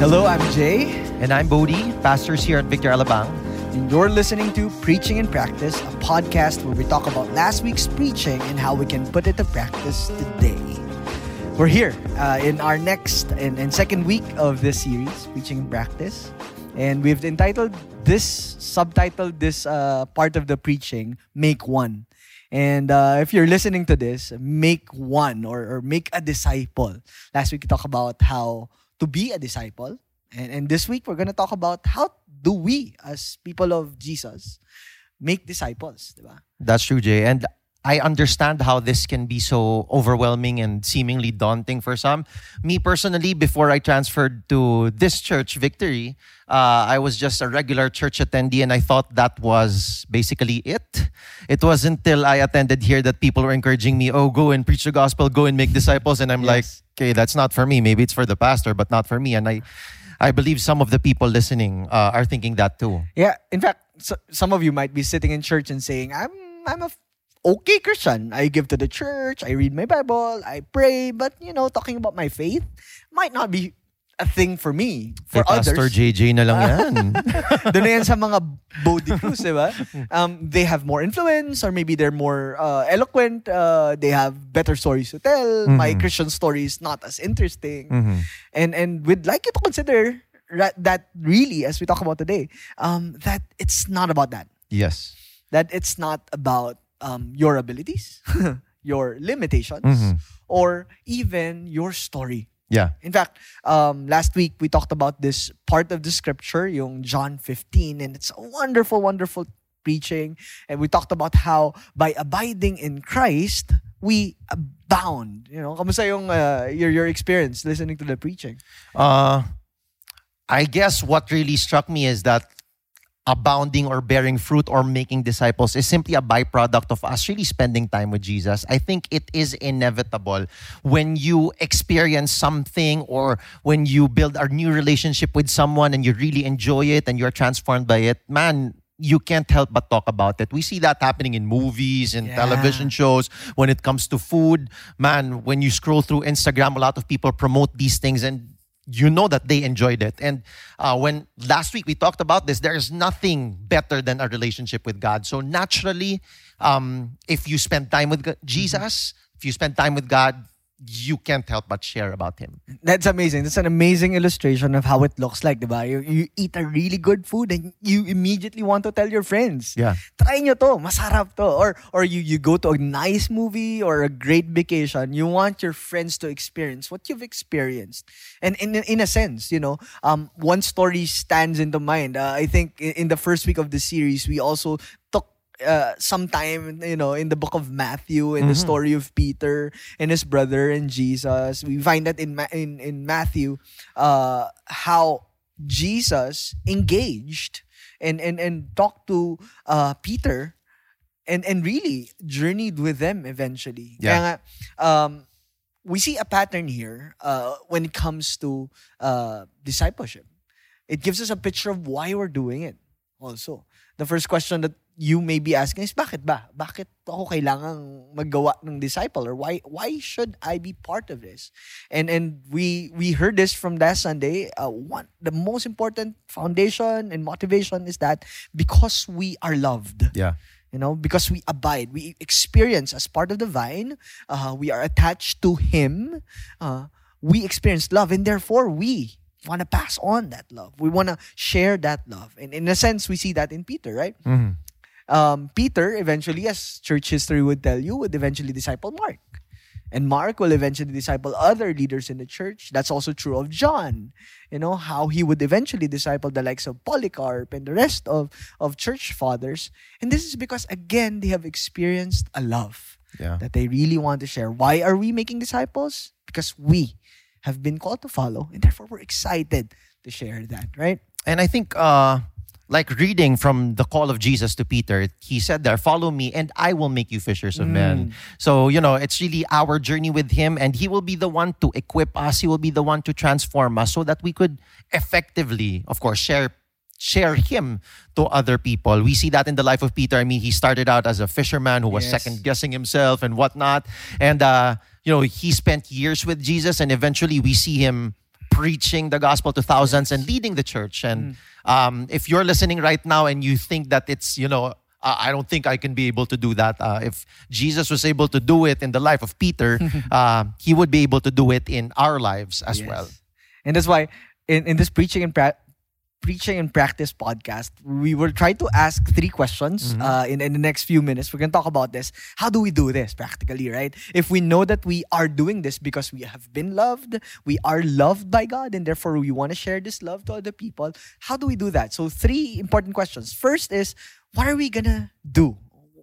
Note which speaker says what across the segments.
Speaker 1: Hello, I'm Jay.
Speaker 2: And I'm Bodhi, pastors here at Victory Alabang.
Speaker 1: And you're listening to Preaching in Practice, a podcast where we talk about last week's preaching and how we can put it to practice today. We're here uh, in our next and, and second week of this series, Preaching in Practice. And we've entitled this, subtitled this uh, part of the preaching, Make One. And uh, if you're listening to this, make one or, or make a disciple. Last week we talked about how to be a disciple. And, and this week, we're going to talk about how do we, as people of Jesus, make disciples, diba?
Speaker 2: That's true, Jay. And I understand how this can be so overwhelming and seemingly daunting for some. Me personally, before I transferred to this church, Victory, uh, I was just a regular church attendee and I thought that was basically it. It wasn't until I attended here that people were encouraging me, oh, go and preach the gospel, go and make disciples. And I'm
Speaker 1: Yes.
Speaker 2: like, okay, that's not for me. Maybe it's for the pastor, but not for me. And I, I believe some of the people listening uh, are thinking that too.
Speaker 1: Yeah, in fact, so, some of you might be sitting in church and saying, I'm, I'm a okay Christian. I give to the church, I read my Bible, I pray, but, you know, talking about my faith might not be a thing for me. For
Speaker 2: Pastor
Speaker 1: others,
Speaker 2: JJ na lang yan.
Speaker 1: Doon na yan sa mga Bodhi Cruz, di ba? Um, they have more influence or maybe they're more uh, eloquent. Uh, they have better stories to tell. My
Speaker 2: Mhm.
Speaker 1: Christian story is not as interesting.
Speaker 2: Mhm.
Speaker 1: And and we'd like you to consider ra- that really, as we talk about today, um, that it's not about that.
Speaker 2: Yes.
Speaker 1: That it's not about um, your abilities, your limitations,
Speaker 2: Mhm.
Speaker 1: or even your story.
Speaker 2: Yeah.
Speaker 1: In fact, um, last week we talked about this part of the scripture, yung John 15, and it's a wonderful, wonderful preaching. And we talked about how by abiding in Christ, we abound. You know, kamusta yung uh, your your experience listening to the preaching?
Speaker 2: Uh, I guess what really struck me is that abounding or bearing fruit or making disciples is simply a byproduct of us really spending time with Jesus. I think it is inevitable when you experience something or when you build a new relationship with someone and you really enjoy it and you're transformed by it. Man, you can't help but talk about it. We see that happening in movies and
Speaker 1: Yeah.
Speaker 2: television shows when it comes to food. Man, when you scroll through Instagram, a lot of people promote these things and you know that they enjoyed it. And uh, when last week we talked about this, there is nothing better than a relationship with God. So naturally, um, if you spend time with God, Jesus, if you spend time with God, you can't help but share about Him.
Speaker 1: That's amazing. That's an amazing illustration of how it looks like, diba? You, you eat a really good food and you immediately want to tell your friends.
Speaker 2: Yeah.
Speaker 1: Try nyo to, masarap to. Or, or you, you go to a nice movie or a great vacation, you want your friends to experience what you've experienced. And in, in a sense, you know, um, one story stands into mind. Uh, I think in, in the first week of the series, we also uh, some you know, in the book of Matthew, in the story of Peter and his brother and Jesus. We find that in Ma- in, in Matthew, uh, how Jesus engaged and and and talked to uh, Peter, and and really journeyed with them eventually.
Speaker 2: Yeah.
Speaker 1: Nga, um, we see a pattern here uh, when it comes to uh, discipleship. It gives us a picture of why we're doing it. Also, the first question that you may be asking is, bakit ba? Bakit ako kailangang maggawa ng disciple? Or why why should I be part of this? And and we we heard this from last Sunday. Uh, one the most important foundation and motivation is that because we are loved
Speaker 2: Yeah.
Speaker 1: you know because we abide we experience as part of the vine uh, we are attached to him uh, we experience love and therefore we want to pass on that love we want to share that love and in a sense we see that in peter right
Speaker 2: Mhm.
Speaker 1: um, peter eventually as church history would tell you would eventually disciple mark and Mark will eventually disciple other leaders in the church. That's also true of John. You know, how he would eventually disciple the likes of Polycarp and the rest of, of church fathers. And this is because, again, they have experienced a love
Speaker 2: Yeah.
Speaker 1: that they really want to share. Why are we making disciples? Because we have been called to follow, and therefore we're excited to share that, right?
Speaker 2: And I think, uh, like reading from the call of Jesus to Peter, he said there, Follow me, and I will make you fishers of men. So, you know, it's really our journey with him, and he will be the one to equip us, he will be the one to transform us so that we could effectively, of course, share share him to other people. We see that in the life of Peter. I mean, he started out as a fisherman who was
Speaker 1: Yes.
Speaker 2: second guessing himself and whatnot. And, uh, you know, he spent years with Jesus and eventually we see him preaching the gospel to thousands and leading the church. And um, if you're listening right now and you think that it's, you know, uh, I don't think I can be able to do that. Uh, if Jesus was able to do it in the life of Peter, uh, he would be able to do it in our lives as
Speaker 1: Yes.
Speaker 2: well.
Speaker 1: And that's why in, in this preaching and pra- preaching and practice podcast, we will try to ask three questions uh, in, in the next few minutes. We're going to talk about this. How do we do this practically, right? If we know that we are doing this because we have been loved, we are loved by God, and therefore we want to share this love to other people, how do we do that? So, three important questions. First is, what are we going to do?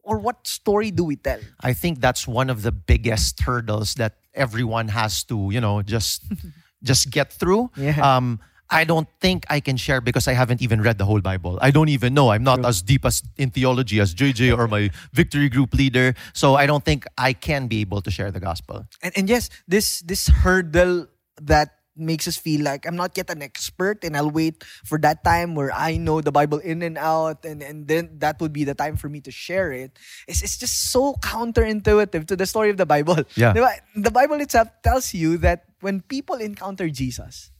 Speaker 1: Or what story do we tell?
Speaker 2: I think that's one of the biggest hurdles that everyone has to, you know, just just get through.
Speaker 1: Yeah.
Speaker 2: Um, I don't think I can share because I haven't even read the whole Bible. I don't even know. I'm not as deep as in theology as JJ or my victory group leader. So I don't think I can be able to share the gospel.
Speaker 1: and, and yes, this this hurdle that makes us feel like I'm not yet an expert and I'll wait for that time where I know the Bible in and out and, and then that would be the time for me to share it. It's, it's just so counterintuitive to the story of the Bible.
Speaker 2: Yeah.
Speaker 1: The Bible itself tells you that when people encounter Jesus,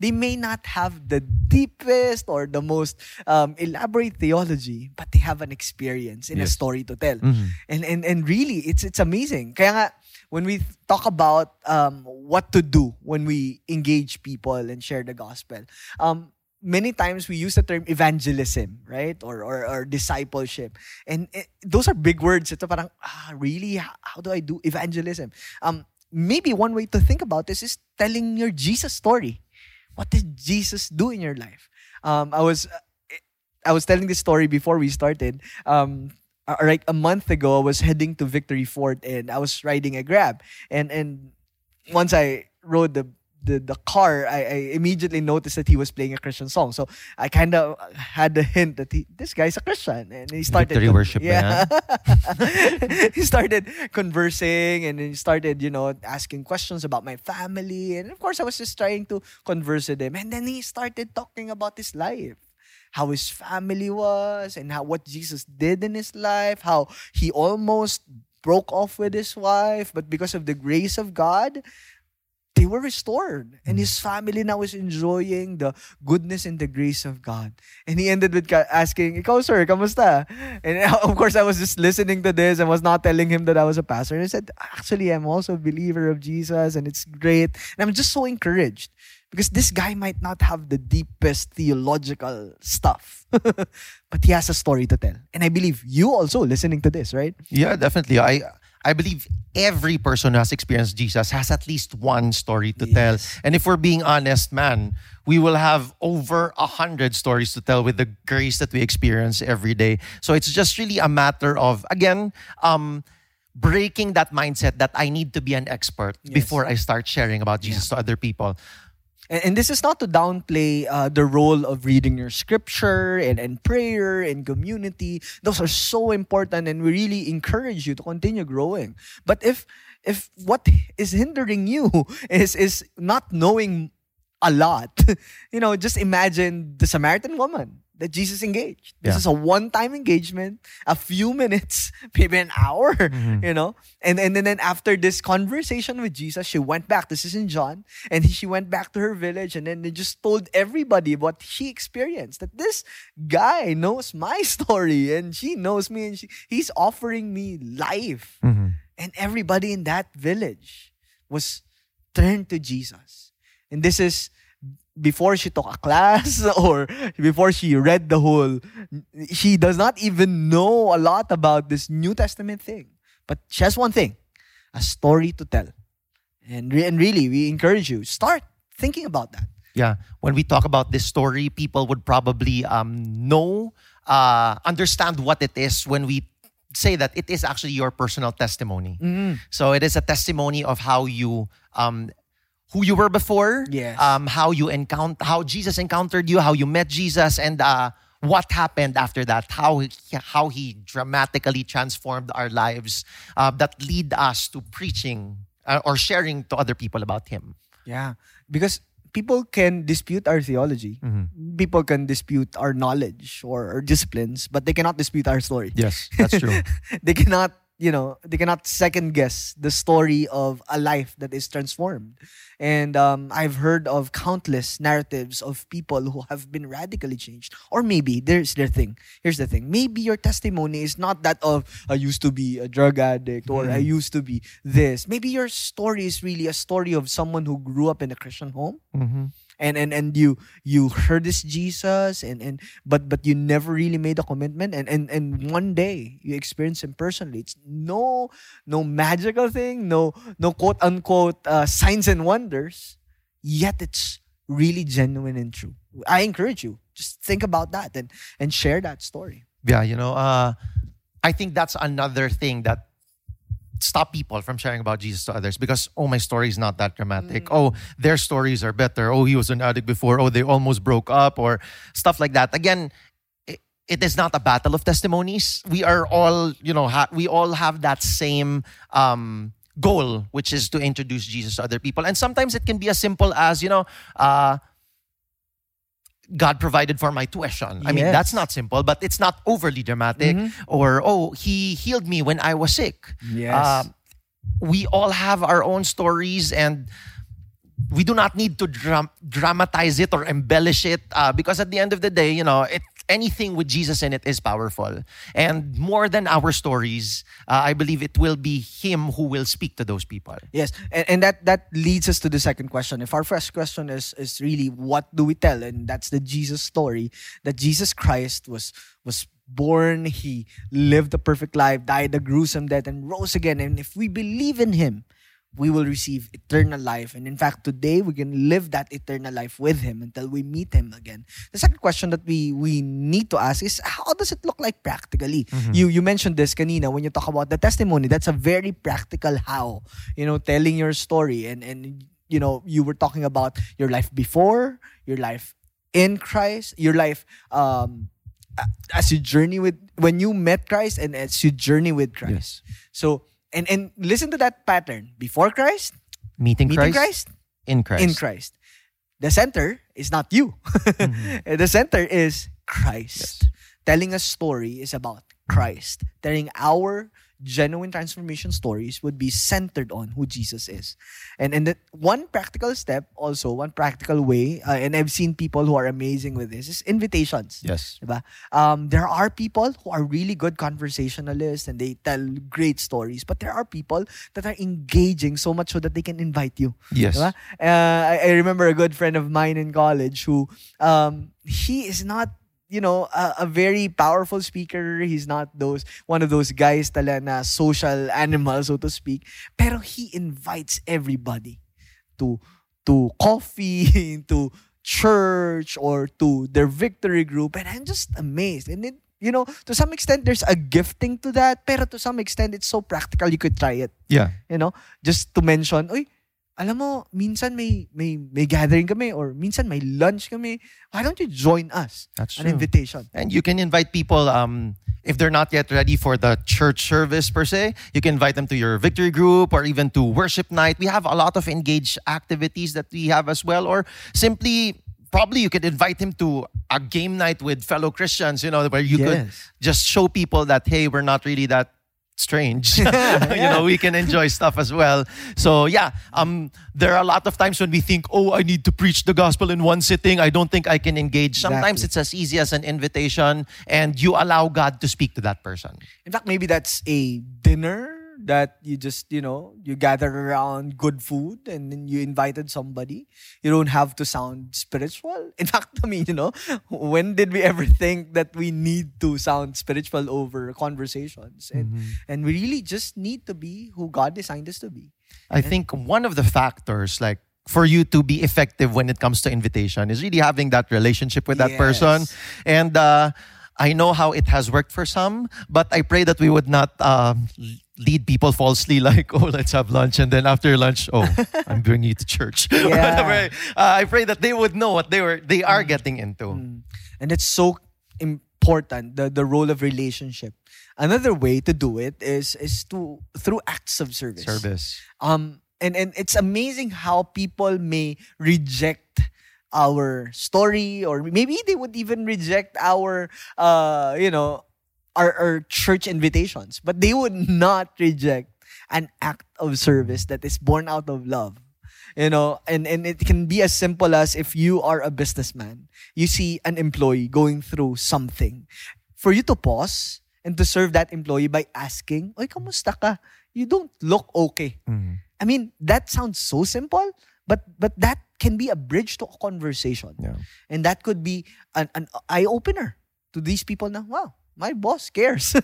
Speaker 1: they may not have the deepest or the most um, elaborate theology, but they have an experience in a story to tell.
Speaker 2: Mhm.
Speaker 1: And, and, and really, it's, it's amazing. Kaya nga, when we talk about um, what to do when we engage people and share the gospel, um, many times we use the term evangelism, right? Or, or, or discipleship. And eh, those are big words. Ito parang, ah, really? How, how do I do evangelism? Um, maybe one way to think about this is telling your Jesus story. What did Jesus do in your life? Um, I was I was telling this story before we started. Um, uh, like a month ago, I was heading to Victory Fort and I was riding a Grab. And and once I rode the the, the car, I, I immediately noticed that he was playing a Christian song. So I kind of had the hint that he, this guy's a Christian, and he started
Speaker 2: Victory worship
Speaker 1: Yeah, he started conversing, and then he started, you know, asking questions about my family, and of course, I was just trying to converse with him, and then he started talking about his life how his family was and how what Jesus did in his life, how he almost broke off with his wife, but because of the grace of God, they were restored. And his mm. family now is enjoying the goodness and the grace of God. And he ended with asking, Ikaw, sir, kamusta? And of course, I was just listening to this and was not telling him that I was a pastor. And I said, Actually, I'm also a believer of Jesus and it's great. And I'm just so encouraged because this guy might not have the deepest theological stuff, but he has a story to tell. And I believe you also listening to this, right?
Speaker 2: Yeah, definitely. I I believe every person who has experienced Jesus has at least one story to
Speaker 1: Yes.
Speaker 2: tell. And if we're being honest, man, we will have over a hundred stories to tell with the grace that we experience every day. So it's just really a matter of again, um, breaking that mindset that I need to be an expert
Speaker 1: Yes.
Speaker 2: before I start sharing about Jesus to other people.
Speaker 1: And, and this is not to downplay uh, the role of reading your scripture and, and prayer and community. Those are so important, and we really encourage you to continue growing. But if if what is hindering you is is not knowing a lot, you know, just imagine the Samaritan woman that Jesus engaged. This
Speaker 2: Yeah.
Speaker 1: is a one-time engagement, a few minutes, maybe an hour, mm-hmm. you know. And, and then, then after this conversation with Jesus, she went back. This is in John, and she went back to her village, and then they just told everybody what she experienced. That this guy knows my story, and she knows me, and she, he's offering me life. Mm-hmm. And everybody in that village was turned to Jesus. And this is before she took a class or before she read the whole she does not even know a lot about this New Testament thing. But she has one thing, a story to tell. And, re- and really, we encourage you, start thinking about that.
Speaker 2: Yeah, when we talk about this story, people would probably um, know, uh, understand what it is when we say that it is actually your personal testimony. So it is a testimony of how you, um, who you were before,
Speaker 1: Yes.
Speaker 2: um, how you encounter, how Jesus encountered you, how you met Jesus, and uh, what happened after that, how he, how he dramatically transformed our lives uh, that lead us to preaching uh, or sharing to other people about Him.
Speaker 1: Yeah. Because people can dispute our theology. People can dispute our knowledge or, or disciplines, but they cannot dispute our story.
Speaker 2: Yes, that's true.
Speaker 1: they cannot you know they cannot second guess the story of a life that is transformed. And um, i've heard of countless narratives of people who have been radically changed or maybe there's their thing. Here's the thing. Maybe your testimony is not that of i used to be a drug addict or i used to be this. Maybe your story is really a story of someone who grew up in a christian home.
Speaker 2: Mm-hmm.
Speaker 1: And and and you you heard this Jesus and and but but you never really made a commitment. And and and one day you experience him personally. It's no no magical thing no no quote unquote uh, signs and wonders. Yet it's really genuine and true. I encourage you just think about that and and share that story.
Speaker 2: Yeah, you know, uh, I think that's another thing that stop people from sharing about Jesus to others because oh my story is not that dramatic. Oh, their stories are better. Oh, he was an addict before. Oh, they almost broke up or stuff like that. Again, it, it is not a battle of testimonies. We are all, you know, ha- we all have that same um goal which is to introduce Jesus to other people. And sometimes it can be as simple as, you know, uh God provided for my tuition. I mean, that's not simple, but it's not overly dramatic. Or, oh, he healed me when I was sick.
Speaker 1: Yes.
Speaker 2: Uh, we all have our own stories and we do not need to dram- dramatize it or embellish it uh, because at the end of the day, you know, it, anything with Jesus in it is powerful. And more than our stories, uh, I believe it will be Him who will speak to those people.
Speaker 1: Yes, and, and that that leads us to the second question. If our first question is is really what do we tell, and that's the Jesus story that Jesus Christ was was born, he lived a perfect life, died a gruesome death, and rose again. And if we believe in him, we will receive eternal life. And in fact, today we can live that eternal life with him until we meet him again. The second question that we we need to ask is how does it look like practically? You you mentioned this kanina when you talk about the testimony. That's a very practical how. You know, telling your story and and you know, you were talking about your life before, your life in Christ, your life um as you journey with when you met Christ and as you journey with Christ. So and and listen to that pattern. Before Christ,
Speaker 2: Meeting,
Speaker 1: meeting
Speaker 2: Christ,
Speaker 1: Christ,
Speaker 2: in Christ.
Speaker 1: in Christ. The center is not you. Mm-hmm. the center is Christ. Telling a story is about Christ. Telling our genuine transformation stories would be centered on who Jesus is. And and that one practical step also, one practical way, uh, and I've seen people who are amazing with this is invitations.
Speaker 2: Yes.
Speaker 1: Diba? Um, there are people who are really good conversationalists and they tell great stories, but there are people that are engaging so much so that they can invite you.
Speaker 2: Yes.
Speaker 1: Uh, I, I remember a good friend of mine in college who um, he is not you know a, a very powerful speaker. He's not those one of those guys tala na social animal so to speak. Pero he invites everybody to to coffee to church or to their victory group. And I'm just amazed. And it you know to some extent there's a gifting to that. Pero to some extent it's so practical. You could try it.
Speaker 2: Yeah.
Speaker 1: you know, just to mention, uy, alam mo, minsan may, may, may gathering kami or minsan may lunch kami. Why don't you join us?
Speaker 2: That's true.
Speaker 1: An invitation.
Speaker 2: And you can invite people um, if they're not yet ready for the church service per se. You can invite them to your victory group or even to worship night. We have a lot of engaged activities that we have as well. Or simply, probably you could invite him to a game night with fellow Christians, you know, where you could just show people that, hey, we're not really that strange. you know, we can enjoy stuff as well. So yeah, um, there are a lot of times when we think, oh, I need to preach the gospel in one sitting. I don't think I can engage. Sometimes
Speaker 1: Exactly.
Speaker 2: it's as easy as an invitation, and you allow God to speak to that person.
Speaker 1: In fact, maybe that's a dinner that you just, you know, you gather around good food and then you invited somebody. You don't have to sound spiritual. In fact, I mean, you know, when did we ever think that we need to sound spiritual over conversations? And and we really just need to be who God designed us to be.
Speaker 2: I think one of the factors, like for you to be effective when it comes to invitation, is really having that relationship with that
Speaker 1: Yes.
Speaker 2: person. And uh, I know how it has worked for some, but I pray that we would not um, lead people falsely, like, oh, let's have lunch, and then after lunch, oh, I'm bringing you to church.
Speaker 1: Yeah.
Speaker 2: Uh, I pray that they would know what they were, they are getting into.
Speaker 1: And it's so important, the, the role of relationship. Another way to do it is is to through acts of service.
Speaker 2: Service.
Speaker 1: Um and, and it's amazing how people may reject our story or maybe they would even reject our uh you know our church invitations, but they would not reject an act of service that is born out of love. You know, and, and it can be as simple as if you are a businessman, you see an employee going through something. For you to pause and to serve that employee by asking, Oy, kamusta ka? You don't look okay.
Speaker 2: Mhm.
Speaker 1: I mean, that sounds so simple, but but that can be a bridge to a conversation.
Speaker 2: Yeah.
Speaker 1: And that could be an, an eye opener to these people now. Wow, my boss cares.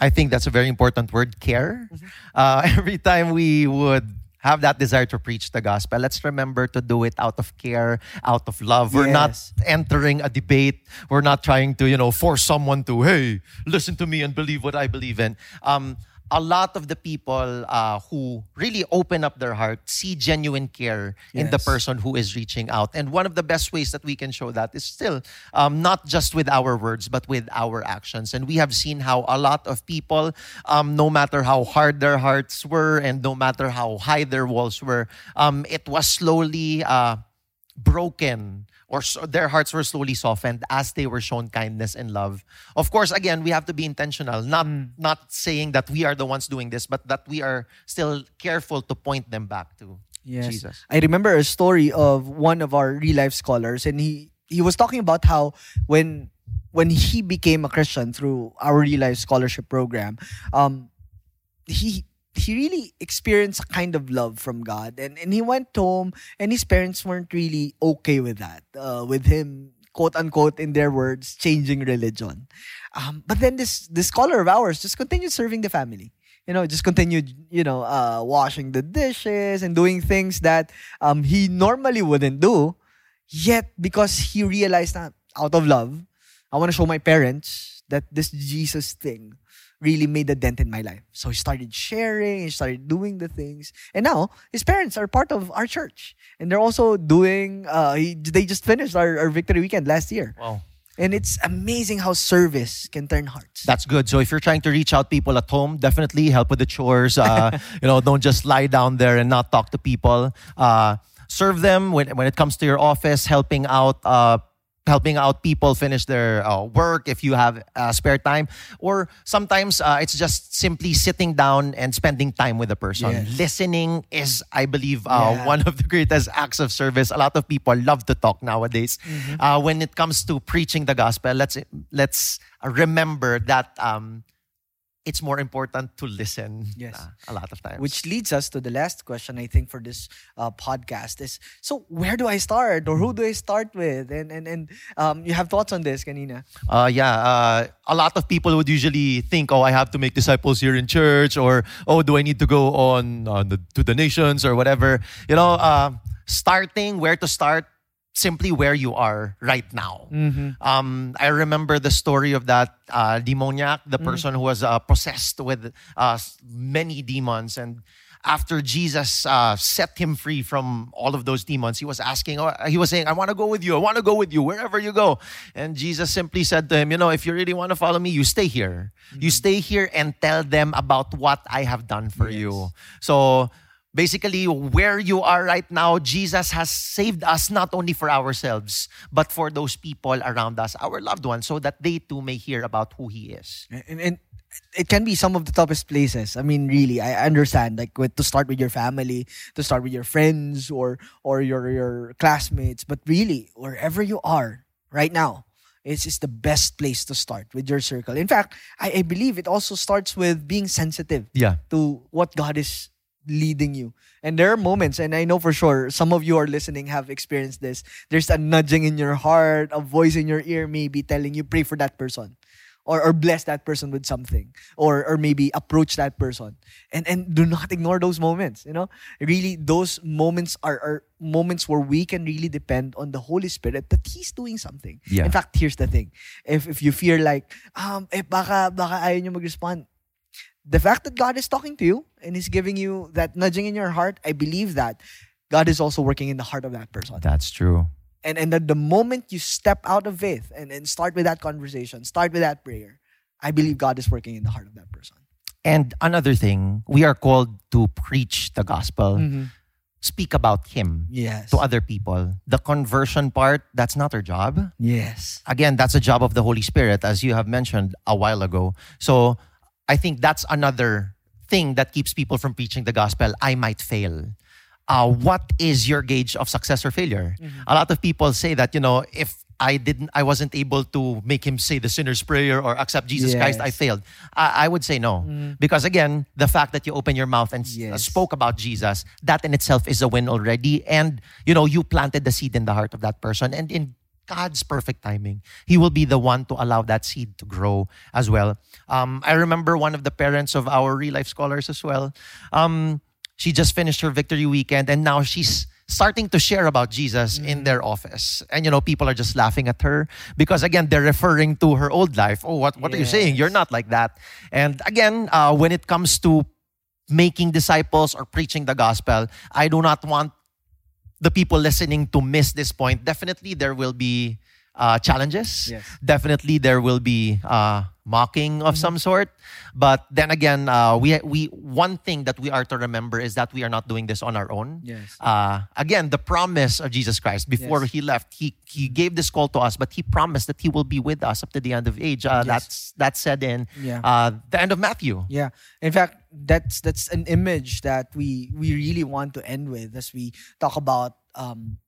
Speaker 2: I think that's a very important word, care.
Speaker 1: Mm-hmm.
Speaker 2: Uh, every time we would have that desire to preach the gospel, let's remember to do it out of care, out of love. We're not entering a debate. We're not trying to, you know, force someone to, hey, listen to me and believe what I believe in. Um, a lot of the people uh, who really open up their heart see genuine care in the person who is reaching out. And one of the best ways that we can show that is still um, not just with our words, but with our actions. And we have seen how a lot of people, um, no matter how hard their hearts were and no matter how high their walls were, um, it was slowly uh, broken or so their hearts were slowly softened as they were shown kindness and love. Of course, again, we have to be intentional, not not saying that we are the ones doing this, but that we are still careful to point them back to Jesus.
Speaker 1: I remember a story of one of our real life scholars, and he he was talking about how when when he became a Christian through our real life scholarship program, um, he he really experienced a kind of love from God, and and he went home, and his parents weren't really okay with that, uh, with him quote unquote in their words changing religion. Um, but then this this scholar of ours just continued serving the family you know, just continued, you know, uh, washing the dishes and doing things that um, he normally wouldn't do. Yet, because he realized that out of love, I want to show my parents that this Jesus thing really made a dent in my life. So he started sharing, he started doing the things. And now, his parents are part of our church. And they're also doing, uh, he, they just finished our, our victory weekend last year.
Speaker 2: Wow.
Speaker 1: And it's amazing how service can turn hearts.
Speaker 2: That's good. So if you're trying to reach out people at home, definitely help with the chores. Uh, you know, don't just lie down there and not talk to people. Uh, serve them when, when it comes to your office, helping out. Uh, helping out people finish their uh, work if you have uh, spare time or sometimes uh, it's just simply sitting down and spending time with a person
Speaker 1: Yes.
Speaker 2: listening is i believe uh,
Speaker 1: Yeah.
Speaker 2: one of the greatest acts of service a lot of people love to talk nowadays
Speaker 1: Mm-hmm.
Speaker 2: uh, when it comes to preaching the gospel let's let's remember that um, it's more important to listen
Speaker 1: Yes.
Speaker 2: uh, a lot of times
Speaker 1: Which leads us to the last question, I think, for this uh, podcast is so where do I start or who do I start with? And and and um, you have thoughts on this, Kanina?
Speaker 2: Uh, yeah, uh, a lot of people would usually think, oh, I have to make disciples here in church, or oh, do I need to go on, on the, to the nations or whatever. You know, uh, starting where to start, simply where you are right now. Um, I remember the story of that uh, demoniac, the person who was uh, possessed with uh, many demons, and after Jesus uh, set him free from all of those demons, he was asking, oh, he was saying, I want to go with you. I want to go with you wherever you go. And Jesus simply said to him, You know, if you really want to follow me, you stay here. You stay here and tell them about what I have done for you. So, basically, where you are right now, Jesus has saved us not only for ourselves, but for those people around us, our loved ones, so that they too may hear about who He is.
Speaker 1: And, and it can be some of the toughest places. I mean, really, I understand. Like with, to start with your family, to start with your friends or or your your classmates. But really, wherever you are right now, it's just the best place to start with your circle. In fact, I, I believe it also starts with being sensitive
Speaker 2: Yeah.
Speaker 1: to what God is leading you. And there are moments, and I know for sure some of you are listening have experienced this. There's a nudging in your heart, a voice in your ear maybe telling you pray for that person. Or, or bless that person with something or or maybe approach that person and and do not ignore those moments you know really those moments are, are moments where we can really depend on the holy spirit that he's doing something
Speaker 2: Yeah.
Speaker 1: in fact here's the thing if if you feel like um eh baka baka ayaw nyo mag-respond the fact that God is talking to you and He's giving you that nudging in your heart, I believe that God is also working in the heart of that person.
Speaker 2: That's true.
Speaker 1: And and that the moment you step out of faith and, and start with that conversation, start with that prayer, I believe God is working in the heart of that person.
Speaker 2: And another thing, we are called to preach the gospel. Mm-hmm. speak about him
Speaker 1: Yes.
Speaker 2: to other people. The conversion part, that's not our job.
Speaker 1: Yes.
Speaker 2: Again, that's a job of the Holy Spirit, as you have mentioned a while ago. So I think that's another thing that keeps people from preaching the gospel. I might fail. Uh, what is your gauge of success or failure? Mm-hmm. A lot of people say that, you know, if I didn't, I wasn't able to make him say the sinner's prayer or accept Jesus Christ, I failed. I, I would say no. Mm-hmm. Because again, the fact that you open your mouth and uh,
Speaker 1: Yes.
Speaker 2: spoke about Jesus, that in itself is a win already. And, you know, you planted the seed in the heart of that person. And in God's perfect timing, He will be the one to allow that seed to grow as well. Um, I remember one of the parents of our real life scholars as well. Um, she just finished her victory weekend and now she's starting to share about Jesus in their office. And you know, people are just laughing at her because again, they're referring to her old life. Oh, what, what are you saying? You're not like that. And again, uh, when it comes to making disciples or preaching the gospel, I do not want the people listening to miss this point. Definitely, there will be uh, challenges.
Speaker 1: Yes.
Speaker 2: Definitely, there will be uh, mocking of some sort. But then again, uh, we we one thing that we are to remember is that we are not doing this on our own.
Speaker 1: Yes.
Speaker 2: Uh, again, the promise of Jesus Christ before
Speaker 1: Yes.
Speaker 2: he left, he he gave this call to us, but he promised that he will be with us up to the end of age. Uh,
Speaker 1: Yes.
Speaker 2: That's that's said in
Speaker 1: Yeah.
Speaker 2: uh, the end of Matthew.
Speaker 1: Yeah. In fact, that's that's an image that we we really want to end with as we talk about um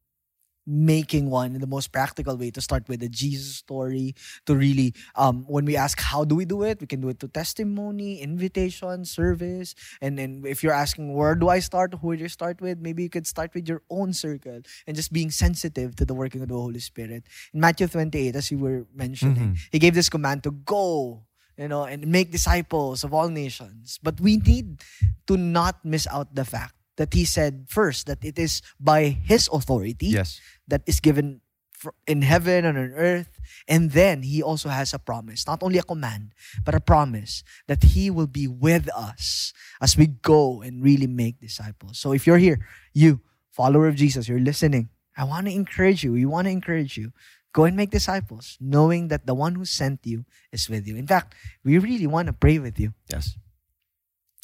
Speaker 1: making one in the most practical way to start with the Jesus story to really um when we ask how do we do it? We can do it to testimony invitation service. And then if you're asking where do I start? Who do you start with? Maybe you could start with your own circle and just being sensitive to the working of the Holy Spirit. In Matthew 28 as you were mentioning he gave this command to go you know, and make disciples of all nations. But we need to not miss out the fact that he said first that it is by his authority
Speaker 2: Yes.
Speaker 1: that is given in heaven and on earth. And then he also has a promise, not only a command, but a promise that he will be with us as we go and really make disciples. So if you're here, you, follower of Jesus, you're listening, I want to encourage you. We want to encourage you. Go and make disciples, knowing that the one who sent you is with you. In fact, we really want to pray with you.
Speaker 2: Yes.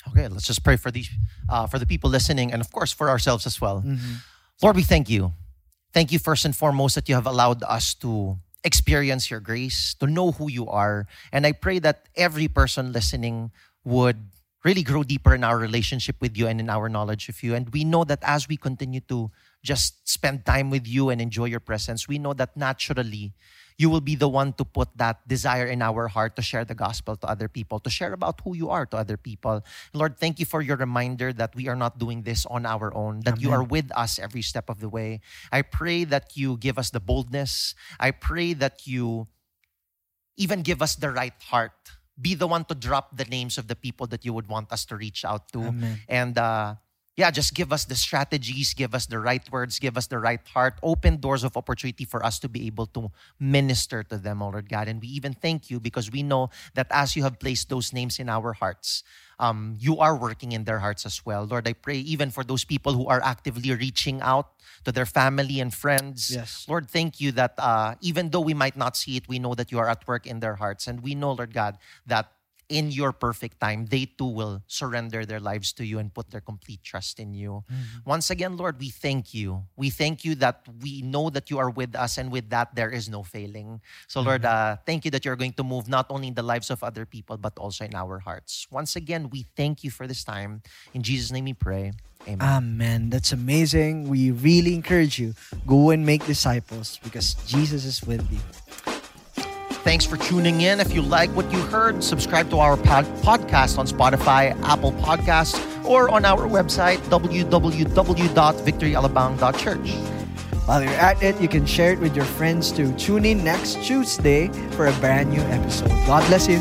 Speaker 2: Okay, let's just pray for these, uh, for the people listening, and of course for ourselves as well. Lord, we thank you. Thank you first and foremost that you have allowed us to experience your grace, to know who you are, and I pray that every person listening would really grow deeper in our relationship with you and in our knowledge of you. And we know that as we continue to just spend time with you and enjoy your presence, we know that naturally you will be the one to put that desire in our heart to share the gospel to other people, to share about who you are to other people. Lord, thank you for your reminder that we are not doing this on our own, that you are with us every step of the way. I pray that you give us the boldness. I pray that you even give us the right heart. Be the one to drop the names of the people that you would want us to reach out to.
Speaker 1: Amen.
Speaker 2: And uh, yeah, just give us the strategies, give us the right words, give us the right heart, open doors of opportunity for us to be able to minister to them, oh Lord God. And we even thank you because we know that as you have placed those names in our hearts, um, you are working in their hearts as well. Lord, I pray even for those people who are actively reaching out to their family and friends.
Speaker 1: Yes.
Speaker 2: Lord, thank you that uh, even though we might not see it, we know that you are at work in their hearts. And we know, Lord God, that in your perfect time, they too will surrender their lives to you and put their complete trust in you. Once again, Lord, we thank you. We thank you that we know that you are with us, and with that, there is no failing. So, Lord, uh, thank you that you're going to move not only in the lives of other people, but also in our hearts. Once again, we thank you for this time. In Jesus' name we pray. Amen.
Speaker 1: Amen. That's amazing. We really encourage you. Go and make disciples because Jesus is with you.
Speaker 2: Thanks for tuning in. If you like what you heard, subscribe to our pod- podcast on Spotify, Apple Podcasts, or on our website, www.victoryalabang.church.
Speaker 1: While you're at it, you can share it with your friends too. Tune in next Tuesday for a brand new episode. God bless you.